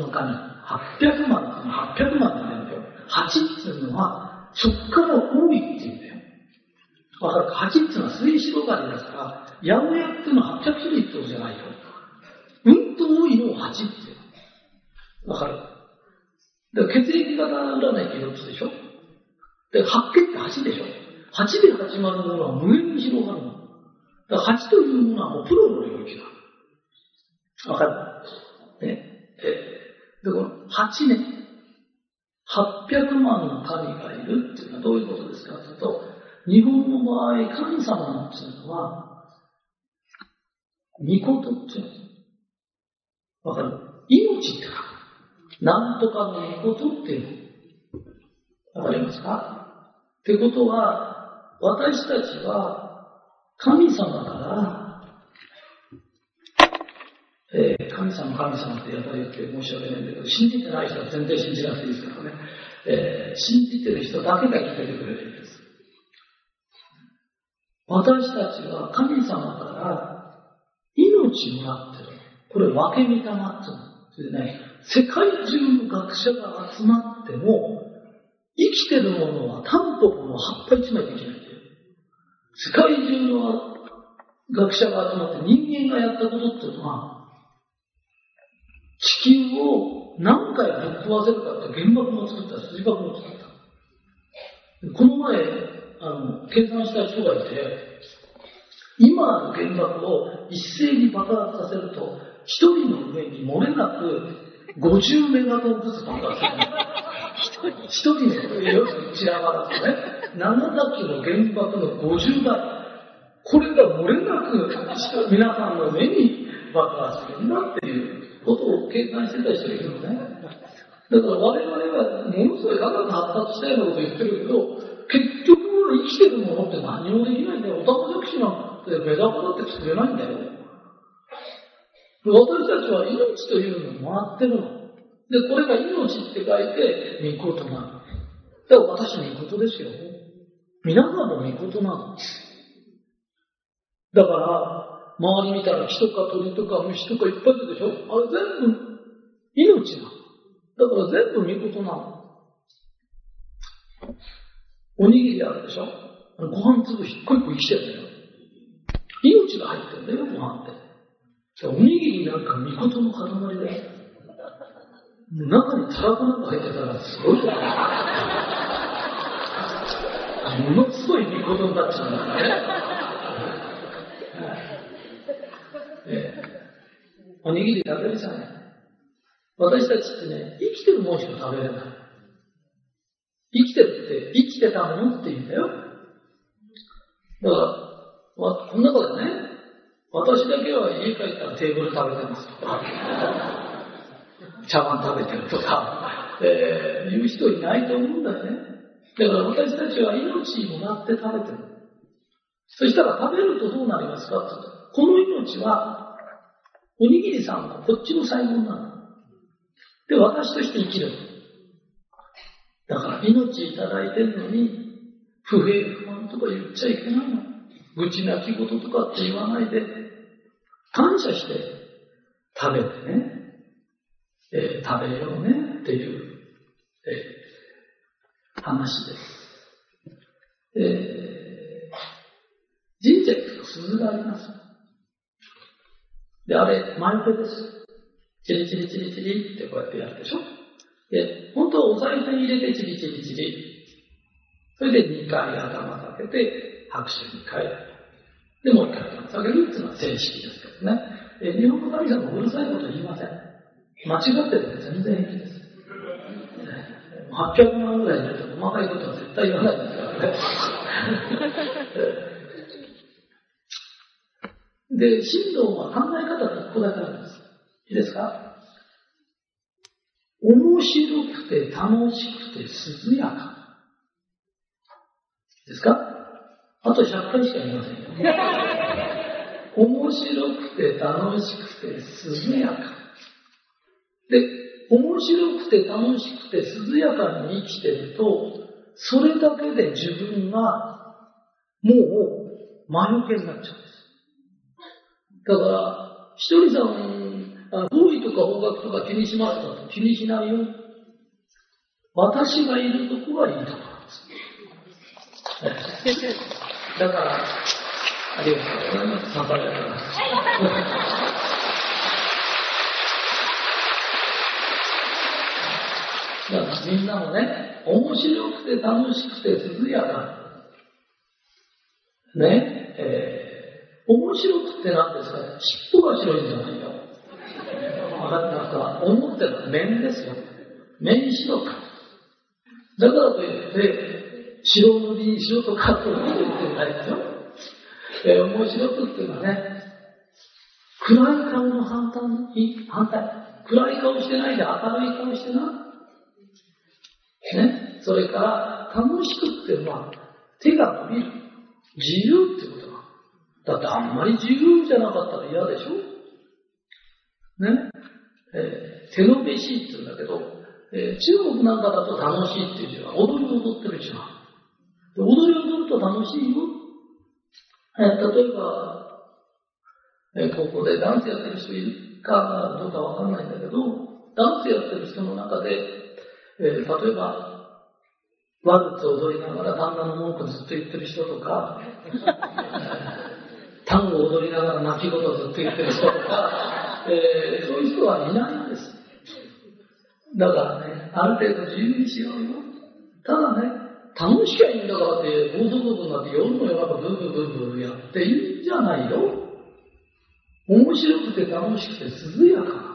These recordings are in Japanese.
の紙。800万っていうのは800万って言うんだよ。8っていうのは、そっから多いっていうんだよ。わかるか ?8 っていうのは末広がりだから、八百屋っていうのは800種類ってことじゃないよ。うんと多いのを8ってわかる？だから血液型占いって4つでしょ？で、白血って8でしょ ?8 で始まるものは無限に広がるの。だから8というものはもうプロの領域だ。わかる？え、で、この8ね、800万の神がいるっていうのはどういうことですかというと、日本の場合、神様っていうのは、御事っていうの。わかる？命って書く。なんとかの御事っていうの。わかりますか？ってことは、私たちは神様から、えー、神様、神様ってやたら言って申し訳ないんだけど、信じてない人は全然信じなくていいですからね。えー、信じてる人だけが聞いてくれるんです。私たちは神様から命もらってる。これ分け見たまっていうの。ね、世界中の学者が集まっても、生きてるものはタンポポの葉っぱ一枚できないんだよ。世界中の学者が集まって人間がやったことっていうのは、地球を何回ぶっ壊せるかって原爆も作った、水爆も作った。この前、あの、計算した人がいて、今の原爆を一斉に爆発させると、一人の上に漏れなく50メガトンずつ爆発する。一人の上よく散らばらすね、長崎の原爆の50倍。これが漏れなく皆さんの目に爆発するんだっていうことを計算してた人がいるのね。だから我々はものすごい科学発達したようなこと言ってるけど、結局生きてるものって何もできないんだよ。オタマジャクシなんてメダカだって作れないんだよ。私たちは命というのをもらってるの。で、これが命って書いて、御事なの。だから私御事ですよ。皆さんも御事なの。だから、周り見たら人か鳥とか虫とかいっぱいいるでしょ？あれ全部命なの。だから全部御事なの。おにぎりあるでしょ？ご飯粒一個一個生きてるんだよ。命が入ってるんだよ、ご飯って。じゃおにぎりなんか御事の塊だよ。中にたらこなんか入ってたらすごいよ。ものすごい御事になっちゃうんだからね。おにぎり食べるじゃない。私たちってね、生きてるもんしか食べれない。生きてるって、生きてたものって言うんだよ。だから、まこんなことね、私だけは家帰ったらテーブル食べてますとか、茶碗食べてるとか、えー、言う人いないと思うんだよね。だから私たちは命もらって食べてる。そしたら食べるとどうなりますかこの命は、おにぎりさんのこっちの細胞なの。で、私として生きる。だから命いただいてるのに、不平不満とか言っちゃいけないの。愚痴泣き言とかって言わないで、感謝して食べてね、えー、食べようねっていう、えー、話です。えー、神社行くと鈴があります。で、あれ、前手です。チリチリチリチリってこうやってやるでしょで、本当はお賽銭入れてチリチリチリ。それで2回頭下げて拍手に変える。で、もう1回頭下げるっていうのは正式ですけどね。え日本の神様もうるさいこと言いません。間違ってるんで全然平気です。800万ぐらい入れて細かいことは絶対言わないですからね。で、神道は考え方が1個だけあるんです。いいですか？面白くて楽しくて涼やか。ですか？あと100回しか言いませんよ。面白くて楽しくて涼やか。で、面白くて楽しくて涼やかに生きてると、それだけで自分がもう魔除けになっちゃうんです。だから、ひとりさんあ方位とか方角とか気にしますか？と気にしないよ。私がいるとこはいいとこなんです。だから、ありがとうございます。参拝 だから。だからみんなもね、面白くて楽しくて涼やかね、面白くて何ですか尻尾が白いんじゃないよ。なんか、思ってる面ですよ。面白か。だからといって、白塗り、白とかっこいいと言ってないですよ。えー、面白くっていうのはね、暗い顔の反対、反対。暗い顔してないで明るい顔してな。ね？それから、楽しくっていうのは、手が伸びる。自由ってことだ。だってあんまり自由じゃなかったら嫌でしょ？ね？えー、手のべしって言うんだけど、えー、中国なんかだと楽しいっていう字は、踊り踊ってる字は。踊り踊ると楽しいよ。えー、例えば、えー、ここでダンスやってる人いるかどうかわかんないんだけど、ダンスやってる人の中で、えー、例えば、ワルツ踊りながら旦那の文句ずっと言ってる人とか、単語を踊りながら泣き言をずっと言ってる人とか、えー、そういう人はいないんです。だからね、ある程度自由にしようよ。ただね、楽しきゃいいんだからって、暴走族になって夜の夜中ブーブーブーブーやっていいんじゃないよ。面白くて楽しくて涼やか。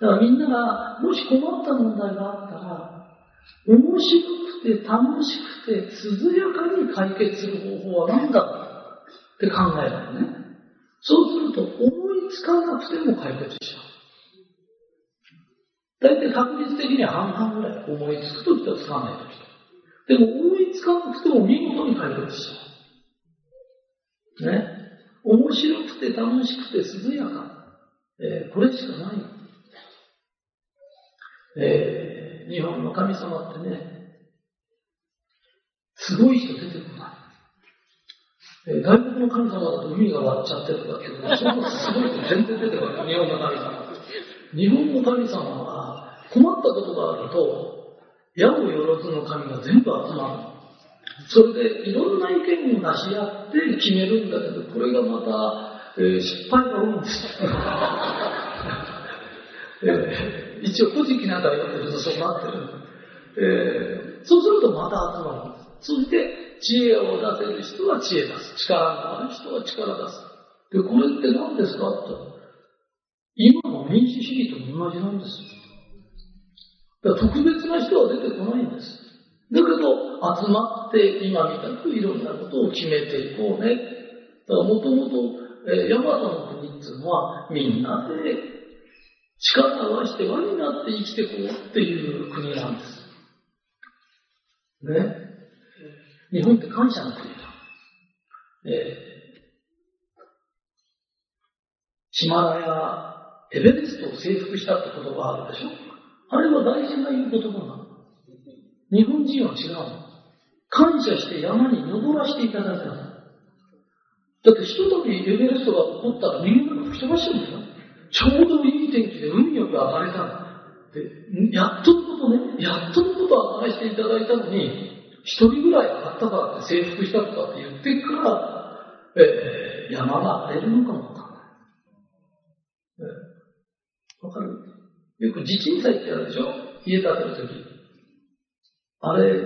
だからみんなが、もし困った問題があったら、面白くて楽しくて涼やかに解決する方法は何だって考えるのね。そうすると思いつかなくても解決しちゃう。大体確率的には半々ぐらい思いつくときとつかないとき。でも思いつかなくても見事に解決しちゃう。ね。面白くて楽しくて涼やか。えー、これしかない。えー日本の神様ってね、すごい人出てこない。外国の神様だと海が割っちゃってるとかっていうのそんなすごい人全然出てこない。日本の神様。日本の神様は困ったことがあると、矢をよろずの神が全部集まる。それでいろんな意見を出し合って決めるんだけど、これがまた、えー、失敗が多いんです。えー、一応古事記なんか読んでるとそうなってる。えー、そうするとまた集まるんです。そして知恵を出せる人は知恵出す。力のある人は力出す。で、これって何ですかと。今の民主主義と同じなんです。だから特別な人は出てこないんです。だけど、集まって今みたくいろんなことを決めていこうね。だからもともと、えー、ヤマトの国っていうのはみんなで力を合わせて輪になって生きていこうっていう国なんです。ね。日本って感謝の国だ。えー、ヒマラヤ、エベレストを征服したって言葉あるでしょ？あれは大事な言う言葉なの。日本人は違うの。感謝して山に登らせていただいたの。だってひとたびエベレストが起こったら人間が吹き飛ばしてるんですよ。ちょうどいい天気で運よく上がれたので、やっとのことね、やっとのこと上がらせていただいたのに、一人ぐらい上がったからって征服したとかって言ってから、えー、山が荒れるのかもわかんない。わ、かる？よく地震災ってあるでしょ？家建てるとき。あれ、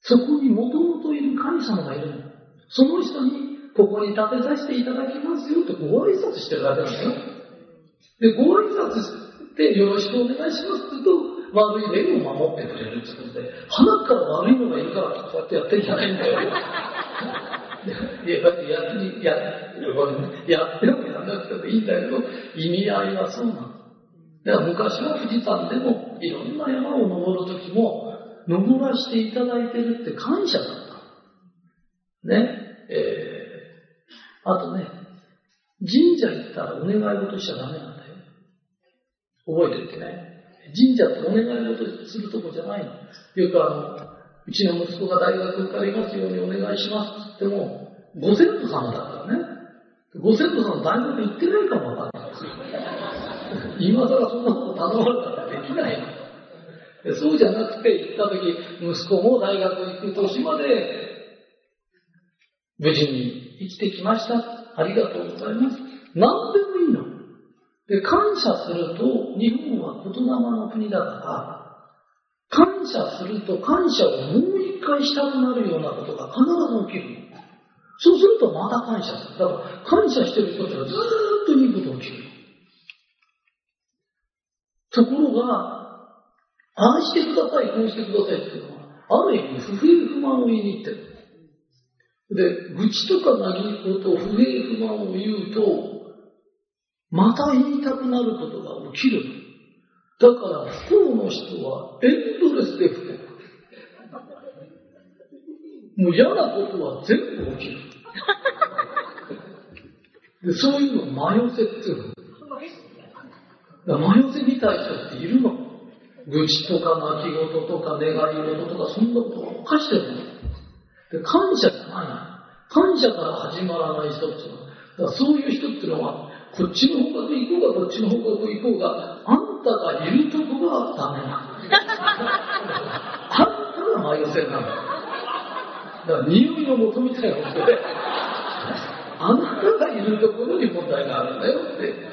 そこにもともといる神様がいるの。その人にここに建てさせていただきますよってご挨拶してるだけなんですよ。で、ご挨拶してよろしくお願いしますって言うと、悪い例を守ってくれるってことで、鼻から悪いのがいるからこうやってやってんじゃないんだよ。いや、やってや、やってもやらなくてもいいんだけど、意味合いはそうなの。だから昔は富士山でもいろんな山を登るときも、登らせていただいてるって感謝だった。ね。えーあとね、神社行ったらお願い事しちゃダメなんだよ。覚えておいてね。神社ってお願い事するとこじゃないの。よくあの、うちの息子が大学受かりますようにお願いしますって言っても、ご先祖様だからね。ご先祖さん大学行ってないかもわかんないですよ。今更そんなこと頼まれたらできないの。そうじゃなくて行った時、息子も大学行く年まで無事に生きてきました。ありがとうございます。何でもいいの。で、感謝すると、日本は言霊の国だから、感謝すると感謝をもう一回したくなるようなことが必ず起きる。そうするとまた感謝する。だから感謝してる人ってのはずーっといいこと起きる。ところが、ああしてください、こうしてくださいっていうのは、ある意味不平不満を言いに行ってる。で、愚痴とか嘆きと不平不満を言うと、また言いたくなることが起きる。だから不幸の人はエンドレスで不幸。もう嫌なことは全部起きる。でそういうのを魔寄せっていうの。魔寄せみたい人っているの。愚痴とか泣き言とか願い事とかそんなことを犯してるの。で感謝じゃない。感謝から始まらない人っていうのは、からそういう人っていうのは、こっちの方角行こうが、こっちの方角行こうが、あんたがいるとこがダメなの。あんたが迷せなの。だから匂いの求みたいなことで、あなたがいるところに問題があるんだよって